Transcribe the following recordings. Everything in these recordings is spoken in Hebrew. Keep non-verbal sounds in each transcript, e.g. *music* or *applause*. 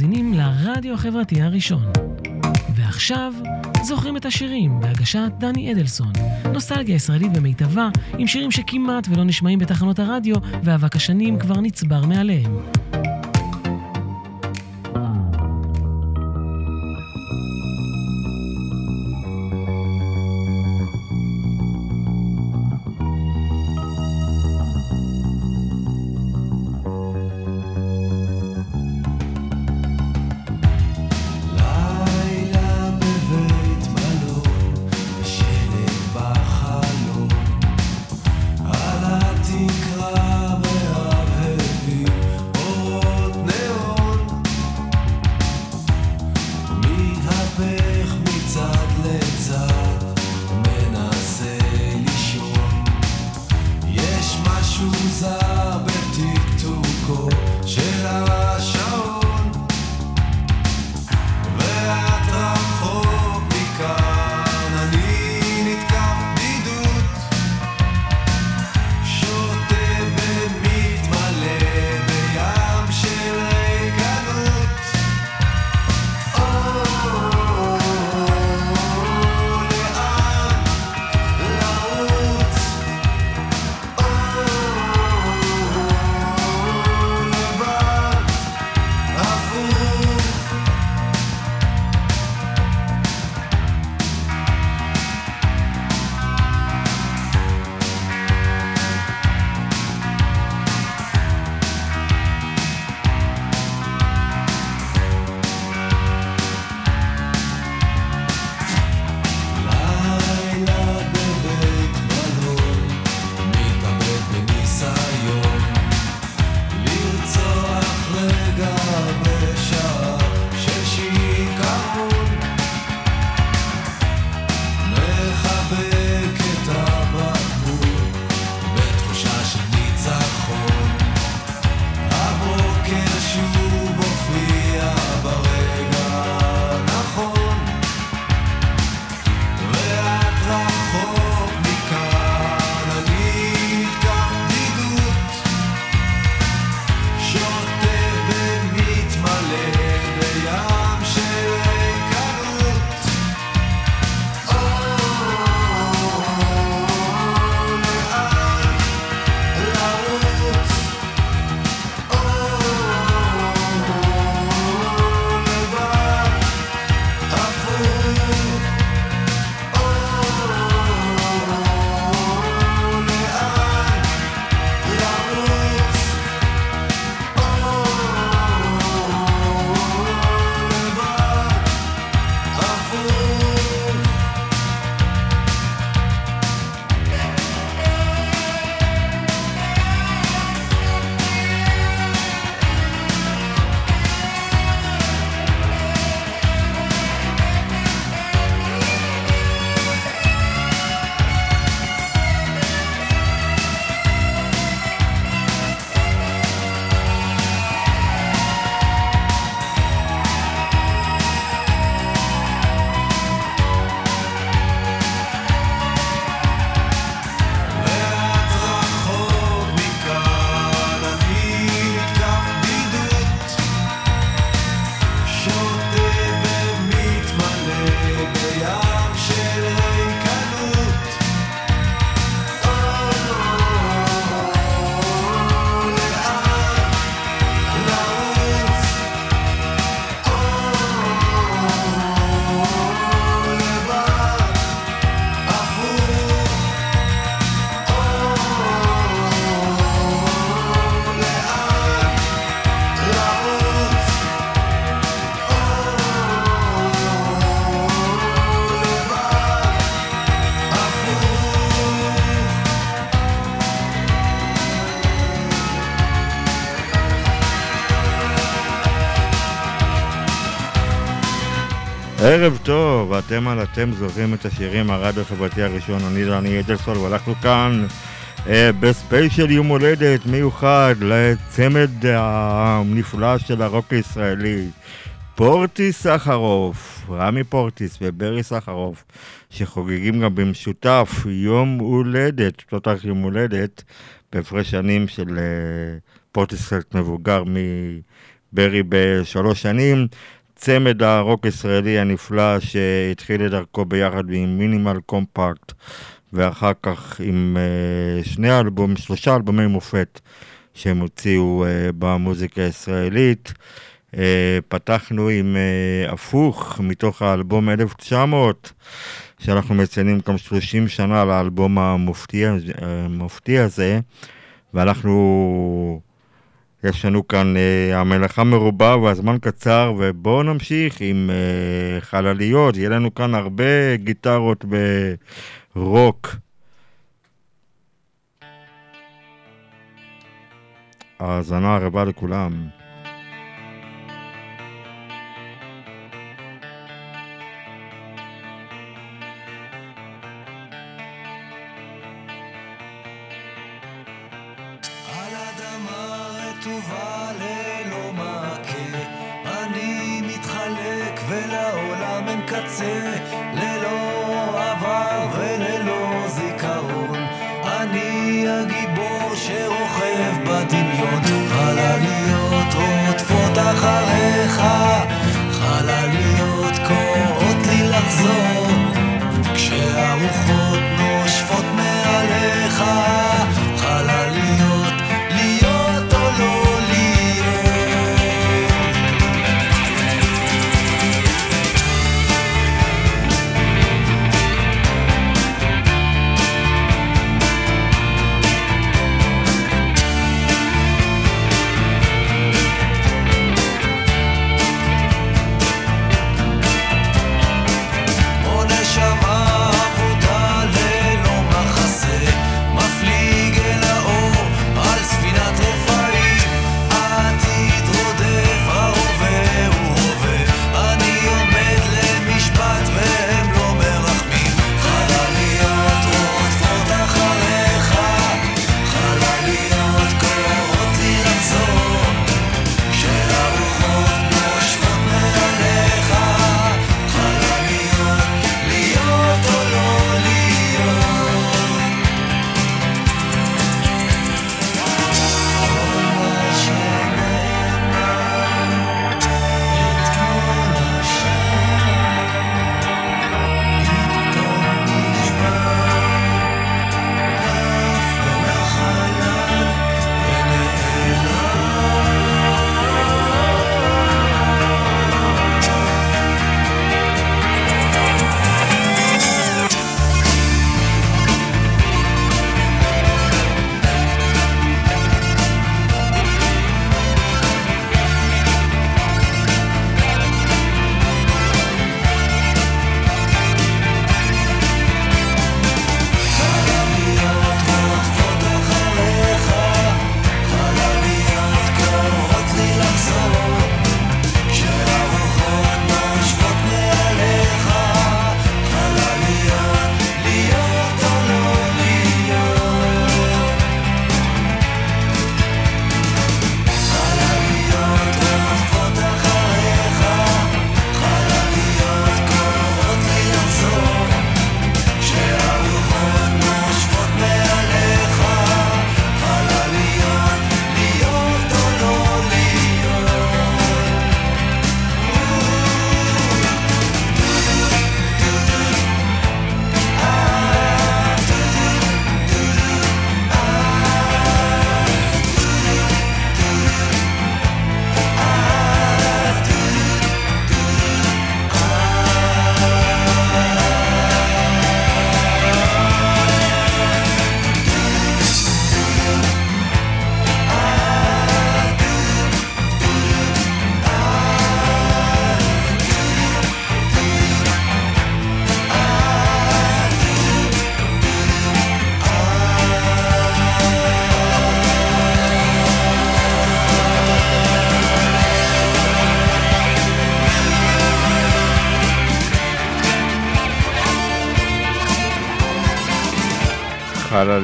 מאזינים לרדיו החברתי הראשון. ועכשיו, זוכרים את השירים בהגשת דני אדלסון. נוסטלגיה ישראלית במיטבה, עם שירים שכמעט ולא נשמעים בתחנות הרדיו, ואבק השנים כבר נצבר מעליהם. ערב טוב, אתם על אתם זוכרים את השירים הרדיו החברתי הראשון, אני דני אדלסון, ואנחנו כאן אה, בספיישל יום הולדת מיוחד לצמד הנפלא של הרוק הישראלי. פורטיס סחרוף, רמי פורטיס וברי סחרוף, שחוגגים גם במשותף יום הולדת, תותח יום הולדת, בהפרש שנים של אה, פורטיס מבוגר ברי בשלוש שנים. צמד הרוק הישראלי הנפלא שהתחיל את דרכו ביחד עם מינימל קומפקט ואחר כך עם uh, שני אלבומים, שלושה אלבומי מופת שהם הוציאו uh, במוזיקה הישראלית. Uh, פתחנו עם uh, הפוך מתוך האלבום 1900 שאנחנו מציינים גם 30 שנה לאלבום המופתי, המופתי הזה ואנחנו יש לנו כאן, uh, המלאכה מרובה והזמן קצר, ובואו נמשיך עם uh, חלליות, יהיה לנו כאן הרבה גיטרות ברוק. האזנה הרבה לכולם.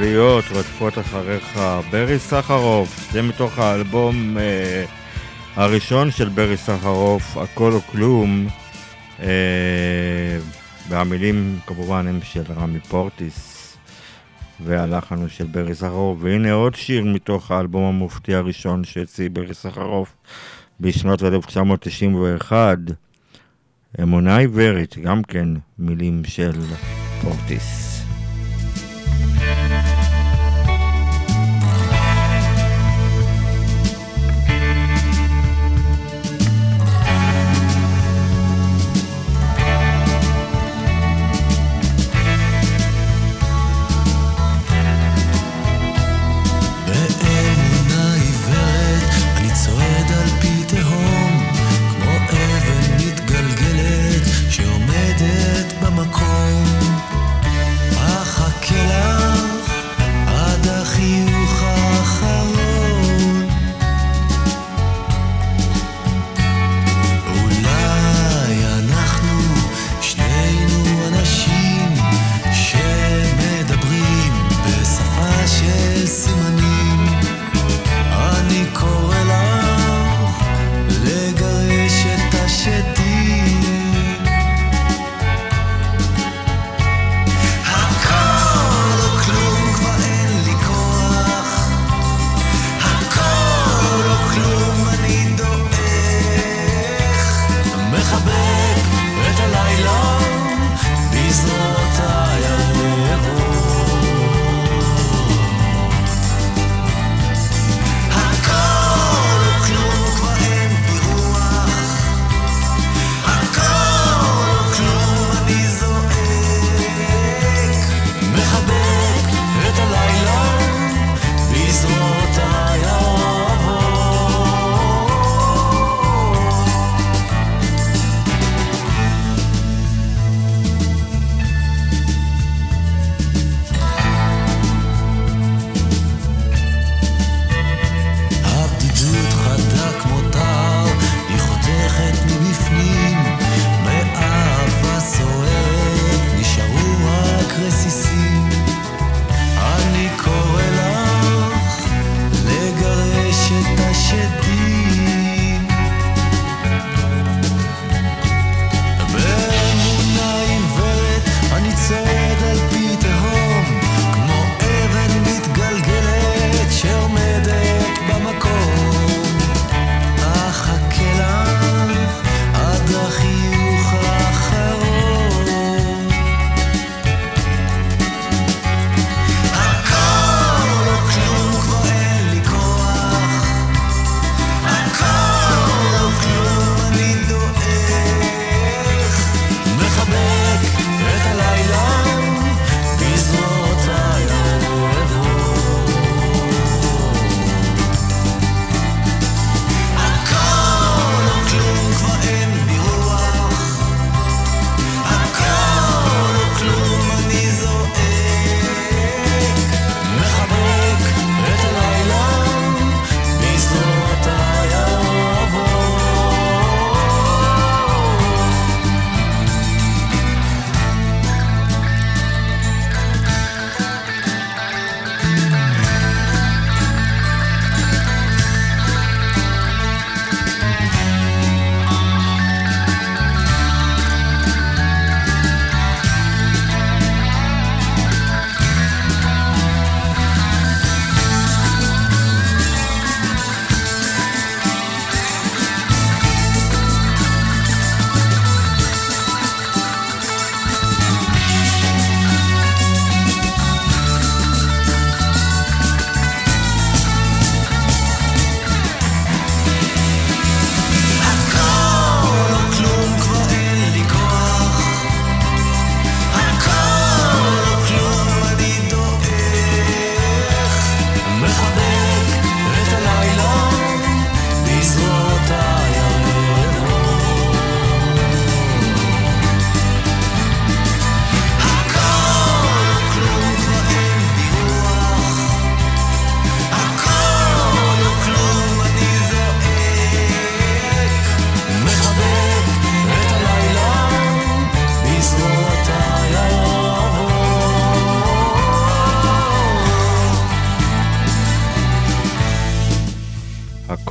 חלליות רודפות אחריך, ברי סחרוף, זה מתוך האלבום אה, הראשון של ברי סחרוף, הכל או כלום, אה, והמילים כמובן הם של רמי פורטיס, והלחן הוא של ברי סחרוף, והנה עוד שיר מתוך האלבום המופתי הראשון שהוציא ברי סחרוף, בשנות 1991. אמונה עיוורת, גם כן מילים של פורטיס.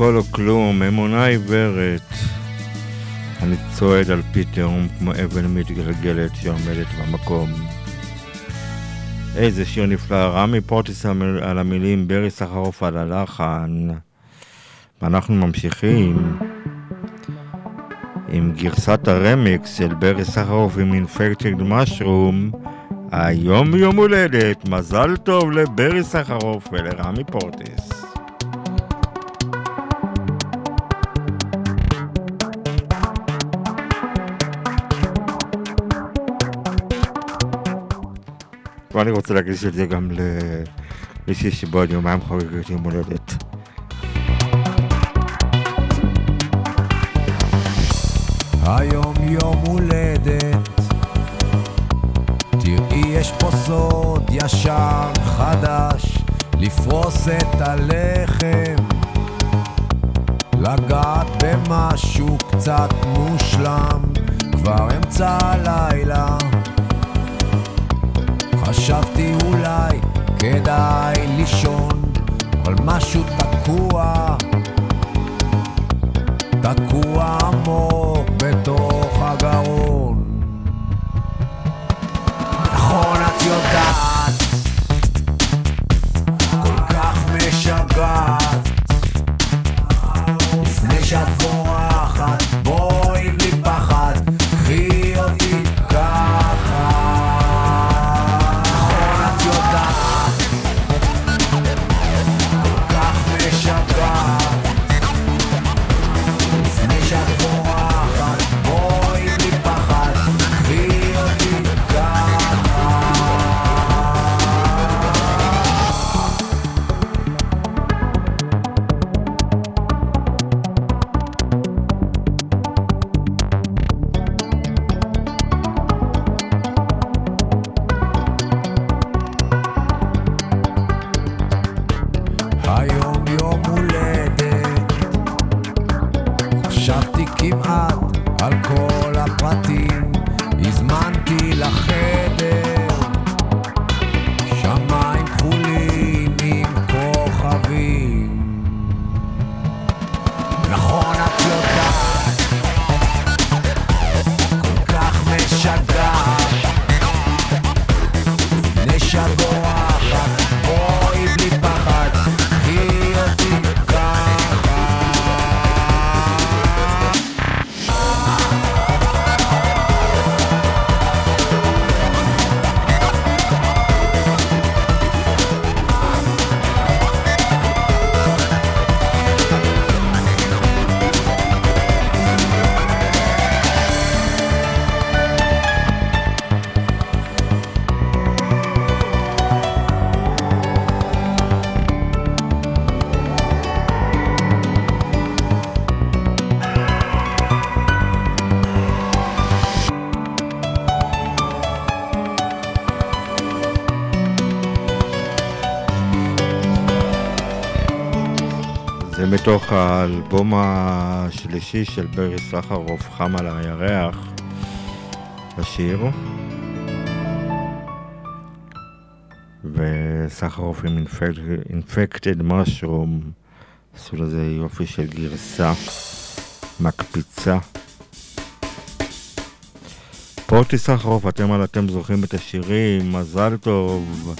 הכל או כלום, אמונה עיוורת. אני צועד על פי תהום כמו אבן מתגלגלת שעומדת במקום. איזה שיר נפלא, רמי פורטיס על המילים, ברי סחרוף על הלחן. ואנחנו ממשיכים. עם גרסת הרמיקס של ברי סחרוף עם אינפקטד משרום. היום יום הולדת, מזל טוב לברי סחרוף ולרמי פורטיס. ואני רוצה להקדיש את זה גם למישהי שבעוד יומיים חוגגת יום הולדת. היום יום הולדת. תראי יש פה סוד ישר חדש לפרוס את הלחם. לגעת במשהו קצת מושלם כבר אמצע הלילה חשבתי אולי כדאי לישון אבל משהו תקוע. תקוע מתוך האלבום השלישי של ברי סחרוף, חם על הירח, השיר. וסחרוף עם אינפקטד משרום, עשו לזה יופי של גרסה מקפיצה. פורטיס סחרוף, אתם על אתם זוכרים את השירים, מזל טוב.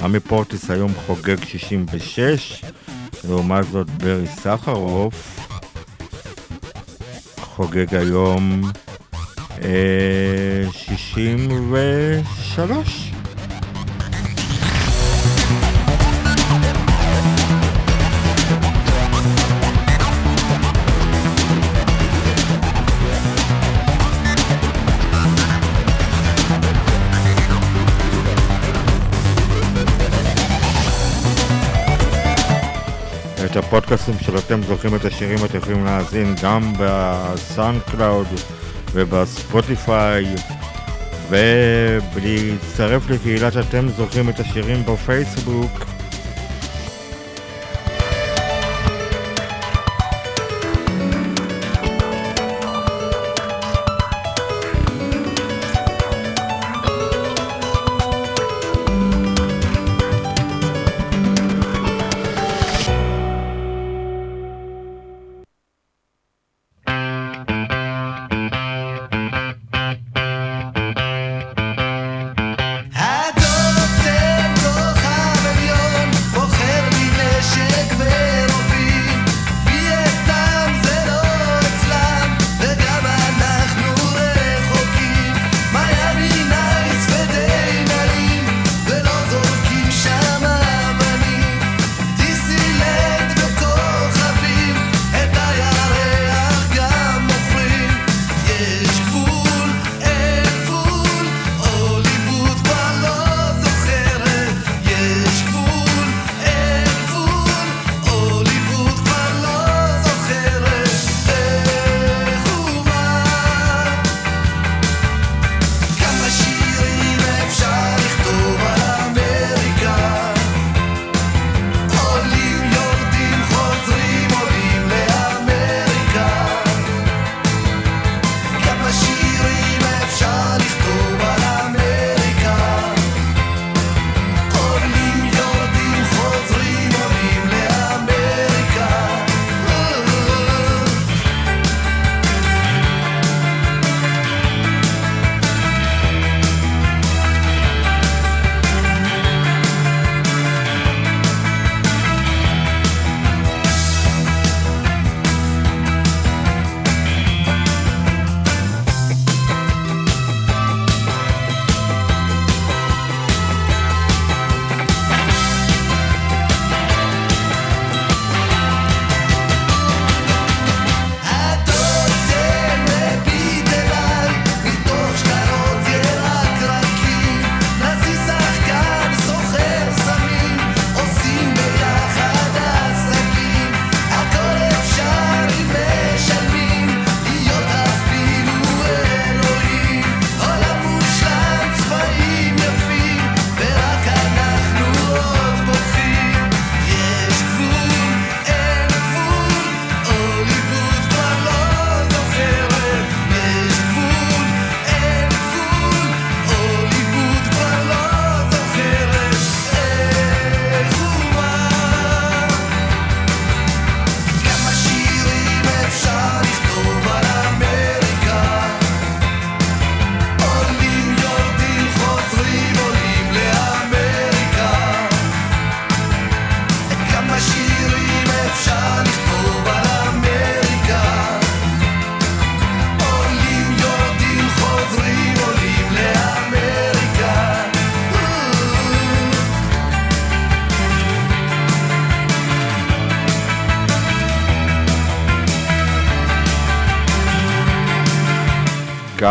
עמי פורטיס היום חוגג 66, לעומת זאת ברי סחרוף חוגג היום אה, 63. את הפודקאסטים של אתם זוכרים את השירים אתם יכולים להאזין גם בסאונד קלאוד ובספוטיפיי ולהצטרף לקהילת אתם זוכרים את השירים בפייסבוק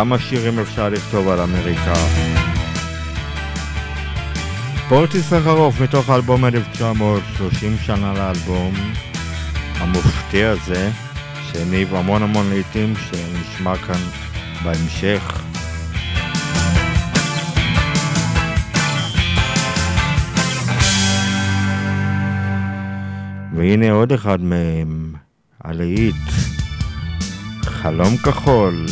כמה שירים אפשר לכתוב על אמריקה. פורטי סחרוף מתוך אלבום 1930 שנה לאלבום המופתע הזה שהניב המון המון לעיתים שנשמע כאן בהמשך. והנה עוד אחד מהם, הלהיט, חלום כחול.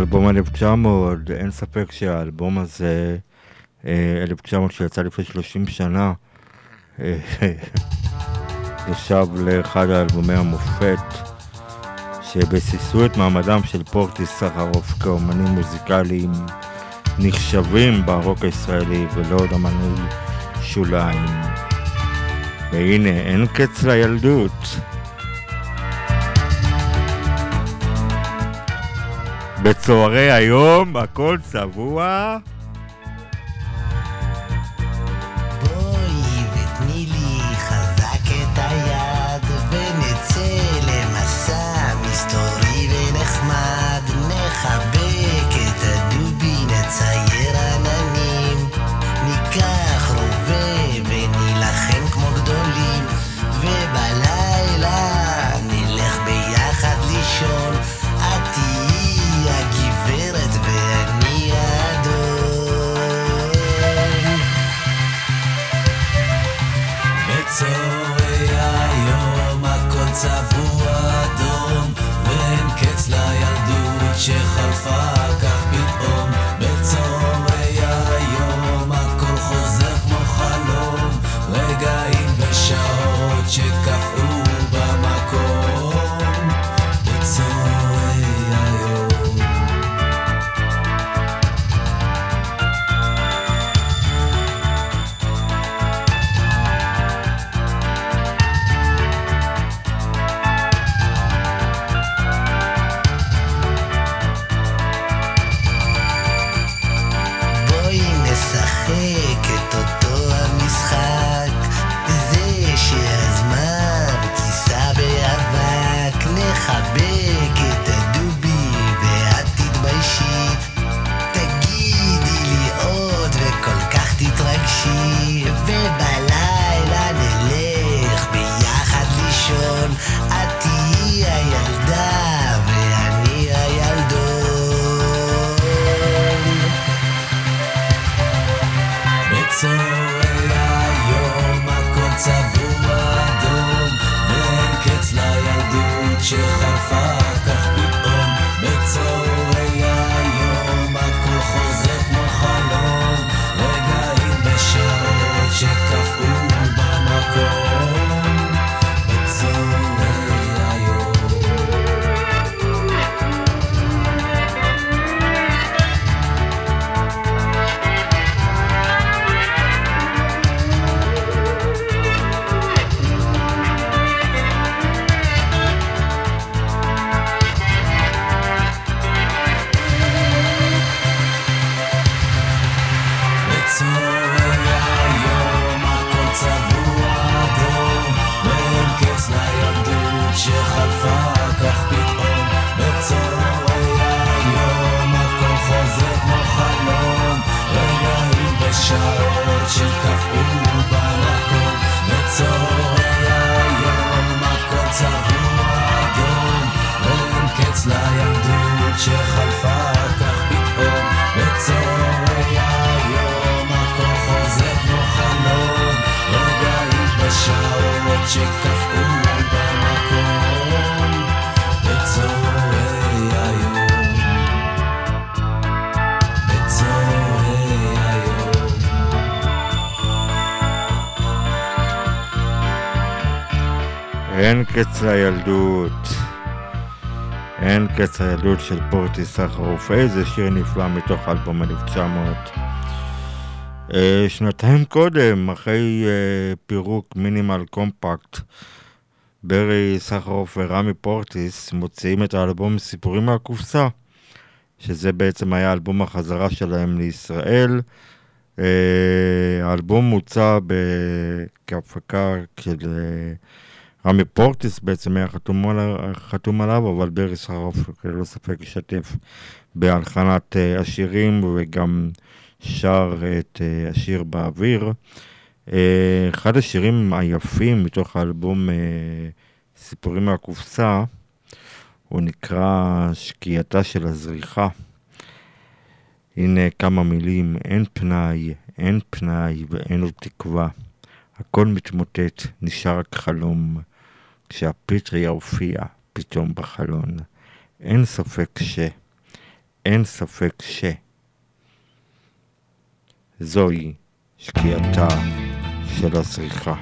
מתוך האלבום 1900, אין ספק שהאלבום הזה, אה, 1900 שיצא לפני 30 שנה, אה, *laughs* נחשב לאחד האלבומי המופת שבסיסו את מעמדם של פורטיס סחרוף כאומנים מוזיקליים נחשבים ברוק הישראלי ולא עוד אמני שוליים. והנה, אין קץ לילדות. בצהרי היום הכל צבוע. לילדות שחלפה כך קץ לילדות. אין קץ הילדות של פורטי סחרוף. איזה שיר נפלא מתוך אלבום 1900. אה, שנתיים קודם, אחרי אה, פירוק מינימל קומפקט, ברי סחרוף ורמי פורטיס מוציאים את האלבום סיפורים מהקופסה, שזה בעצם היה אלבום החזרה שלהם לישראל. אה, האלבום מוצע כהפקה של רמי פורטיס בעצם היה חתום, על, חתום עליו, אבל ברי סחרוף ללא ספק השתתף בהלחנת אה, השירים וגם שר את אה, השיר באוויר. אה, אחד השירים היפים מתוך האלבום אה, סיפורים מהקופסה, הוא נקרא שקיעתה של הזריחה. הנה כמה מילים, אין פנאי, אין פנאי ואין עוד תקווה. הכל מתמוטט, נשאר רק חלום. כשהפטריה הופיעה פתאום בחלון. אין ספק ש... אין ספק ש... זוהי שקיעתה של הזריחה.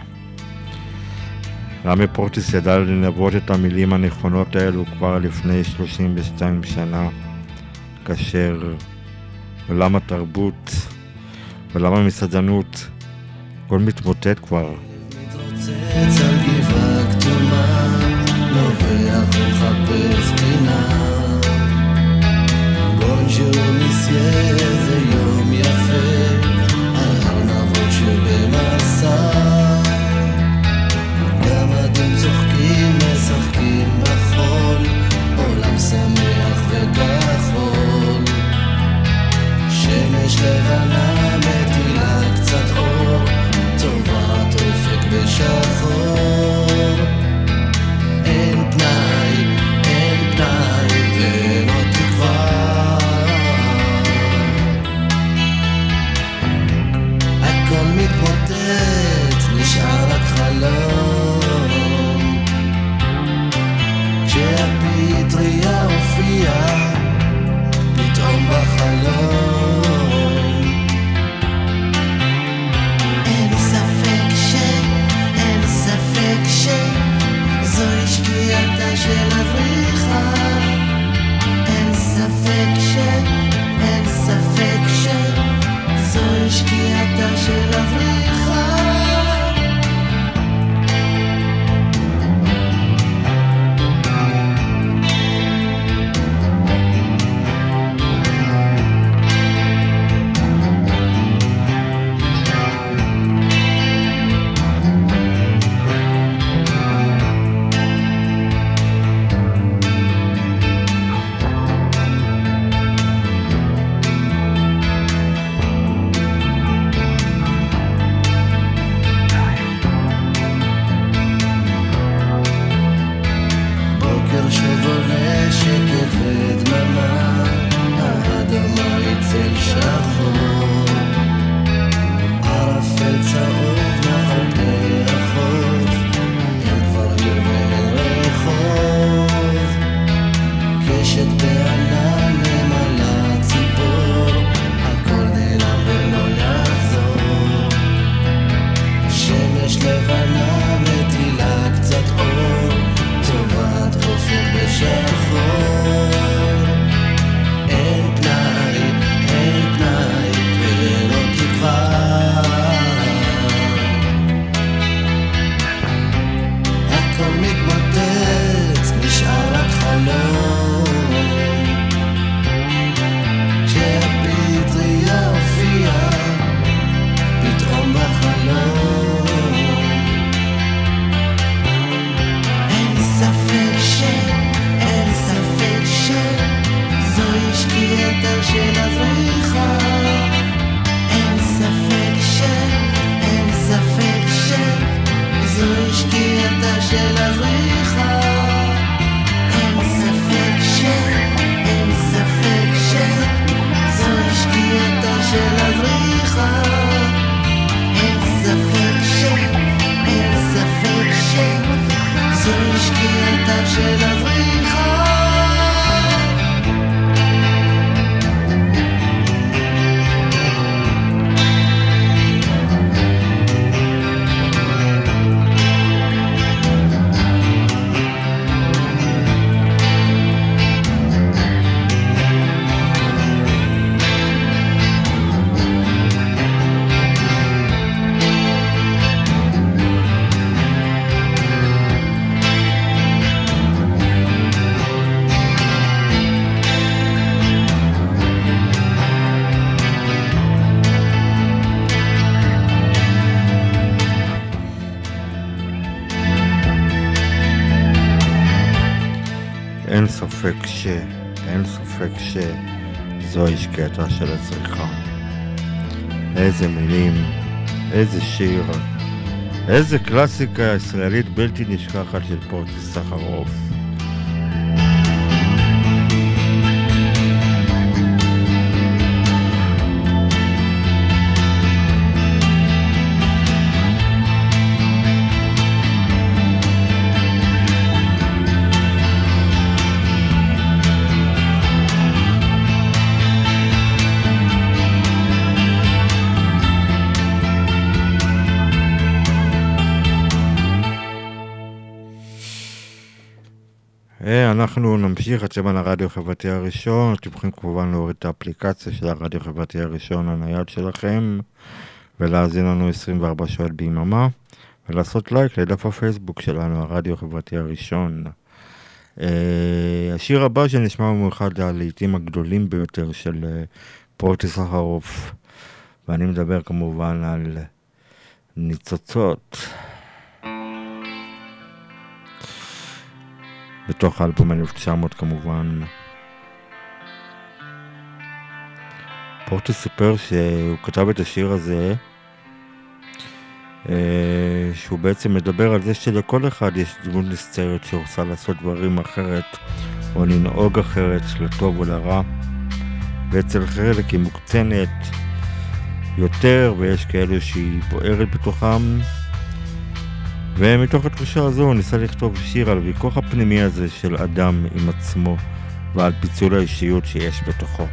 רמי פורטיס ידע לנבות את המילים הנכונות האלו כבר לפני 32 שנה, כאשר עולם התרבות עולם המסעדנות, הכל מתמוטט כבר. Yeah. הדיאטה של הצריכה. איזה מילים, איזה שיר, איזה קלאסיקה ישראלית בלתי נשכחת של פורטיס סחרוף. אנחנו נמשיך, אתם על הרדיו החברתי הראשון, אתם יכולים כמובן להוריד את האפליקציה של הרדיו החברתי הראשון הנייד שלכם, ולהאזין לנו 24 שעות ביממה, ולעשות לייק לדף הפייסבוק שלנו, הרדיו החברתי הראשון. אה, השיר הבא שנשמע הוא אחד הלעיתים הגדולים ביותר של אה, פורטי סחרוף, ואני מדבר כמובן על ניצוצות. בתוך האלבום 1900 כמובן. פורטי סיפר שהוא כתב את השיר הזה, אה, שהוא בעצם מדבר על זה שלכל אחד יש דמות נסתרת שרוצה לעשות דברים אחרת, או לנהוג אחרת, לטוב או לרע. ואצל חלק היא מוקצנת יותר, ויש כאלו שהיא בוערת בתוכם. ומתוך התחושה הזו הוא ניסה לכתוב שיר על הוויכוח הפנימי הזה של אדם עם עצמו ועל פיצול האישיות שיש בתוכו.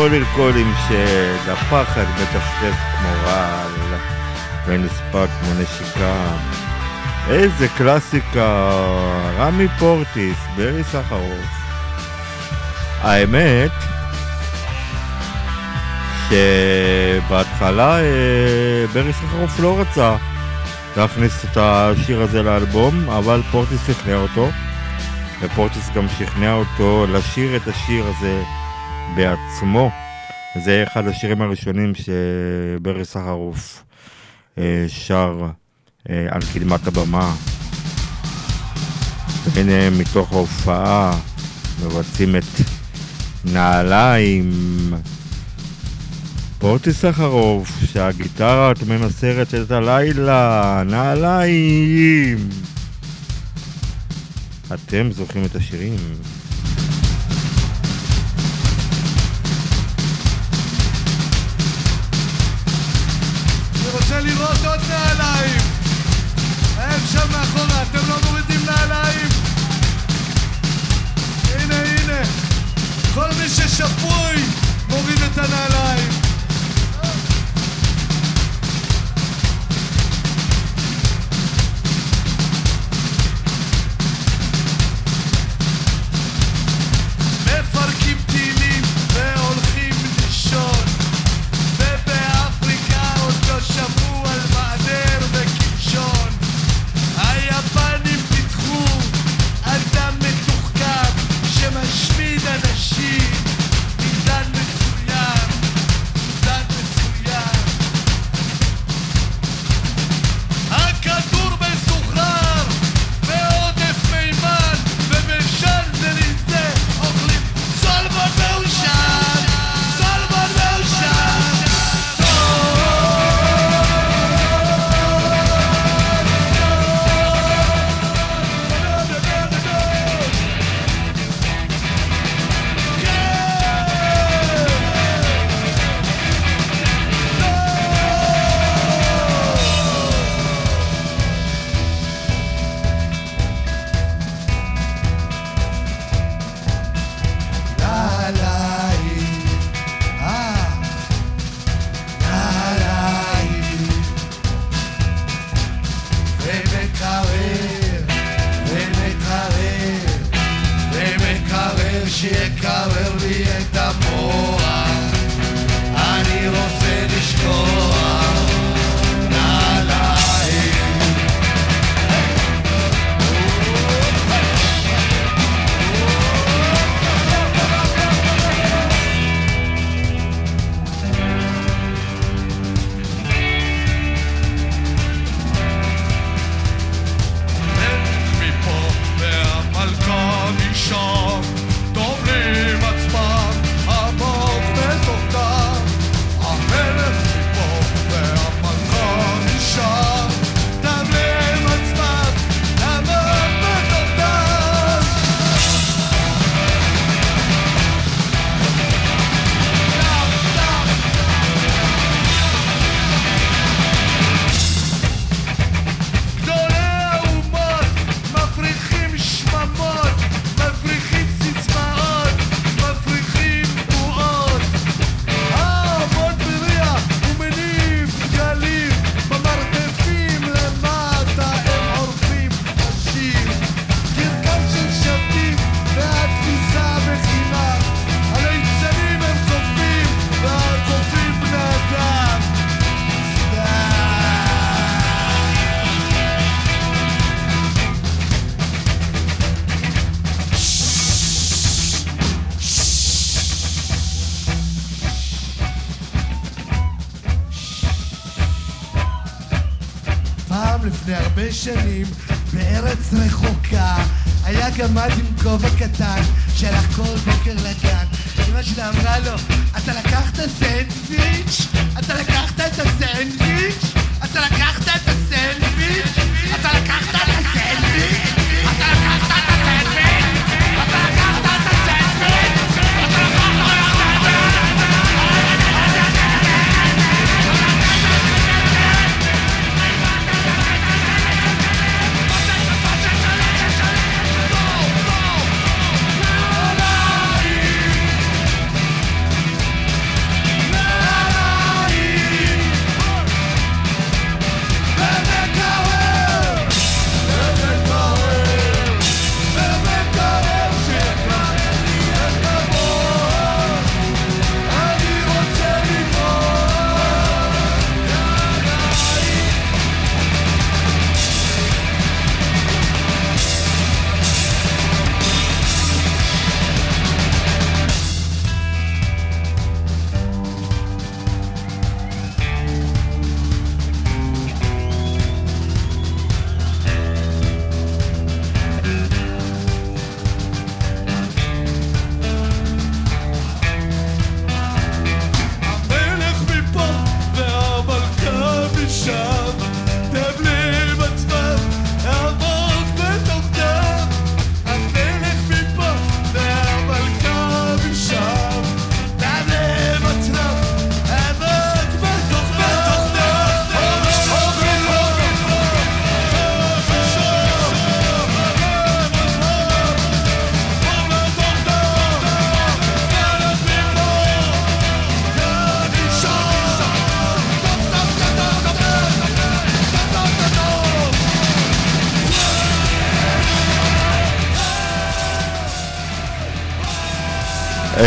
כמו קולים שדפחת מטפטף כמו רעל ונספג כמו נשיקה. איזה קלאסיקה, רמי פורטיס, ברי סחרוף. האמת שבהתחלה אה, ברי סחרוף לא רצה להכניס את השיר הזה לאלבום, אבל פורטיס שכנע אותו, ופורטיס גם שכנע אותו לשיר את השיר הזה. בעצמו. זה אחד השירים הראשונים שברי סחרוף אה, שר אה, על קדמת הבמה. והנה מתוך ההופעה מבצעים את נעליים. פוטי סחרוף, שהגיטרה את מנסרת את הלילה, נעליים. אתם זוכרים את השירים. s'échappe, mon vieux de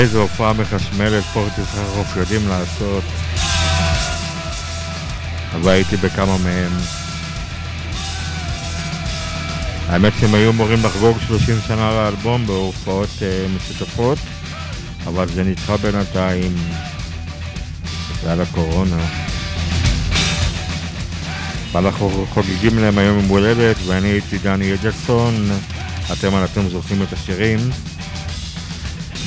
איזו הופעה מחשמלת פורטיס חרוף יודעים לעשות. והייתי בכמה מהם. האמת שהם היו אמורים לחגוג 30 שנה לאלבום בהופעות אה, משותפות, אבל זה נדחה בינתיים בגלל הקורונה. ואנחנו חוגגים להם היום יום הולדת, ואני הייתי דני אדלסון, אתם על אתם זוכרים את השירים.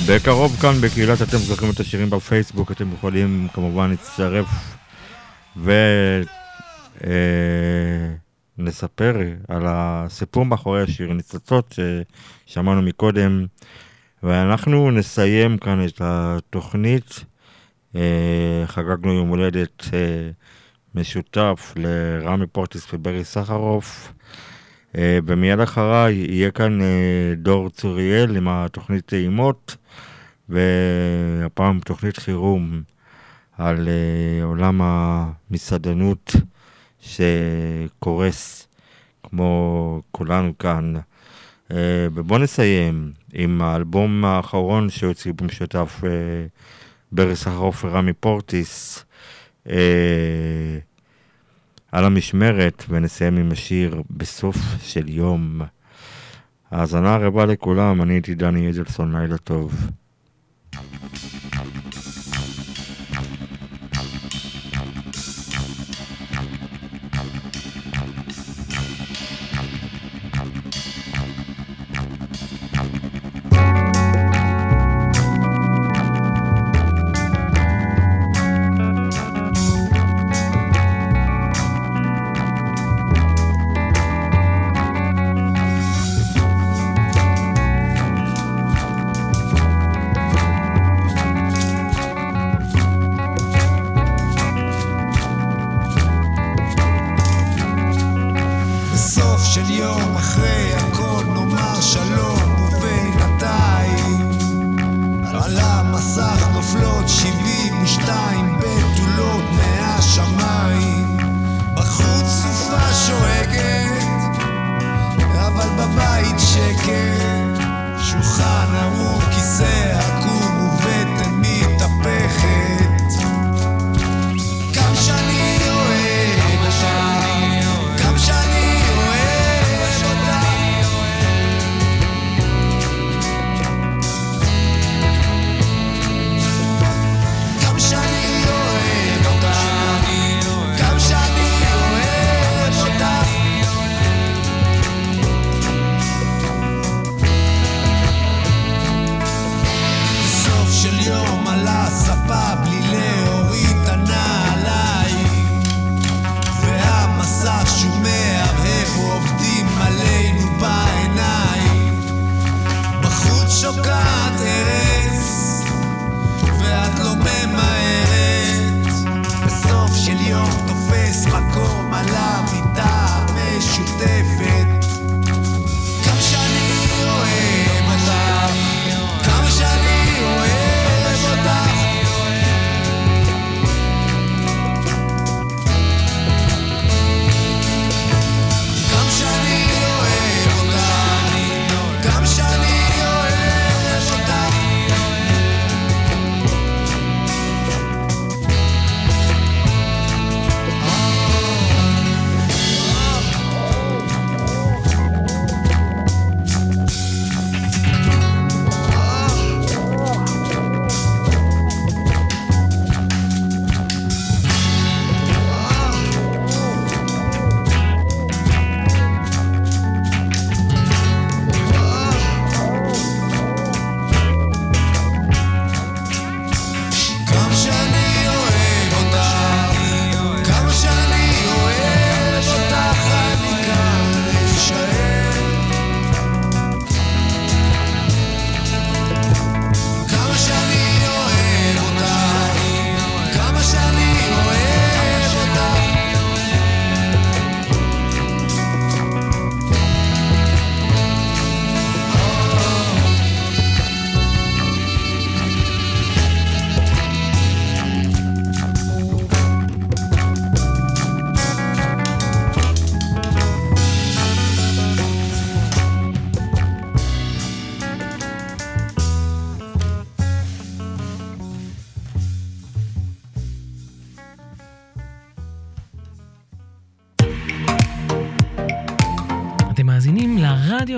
בקרוב כאן בקהילת אתם זוכרים את השירים בפייסבוק, אתם יכולים כמובן להצטרף ונספר על הסיפור מאחורי השיר, ניצוצות ששמענו מקודם, ואנחנו נסיים כאן את התוכנית. אה, חגגנו יום הולדת אה, משותף לרמי פורטיס וברי סחרוף. אה, ומיד אחריי יהיה כאן אה, דור צוריאל עם התוכנית טעימות, והפעם תוכנית חירום על אה, עולם המסעדנות שקורס כמו כולנו כאן. ובואו נסיים עם האלבום האחרון שהוציא במשותף ברי סחרוף ורמי פורטיס. על המשמרת, ונסיים עם השיר בסוף של יום. האזנה רבה לכולם, אני הייתי דני אדלסון, לילה טוב. בסוף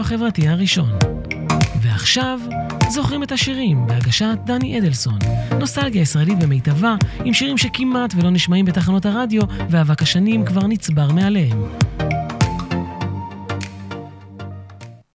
החברתי הראשון. ועכשיו, זוכרים את השירים בהגשת דני אדלסון. נוסטלגיה ישראלית במיטבה, עם שירים שכמעט ולא נשמעים בתחנות הרדיו, ואבק השנים כבר נצבר מעליהם.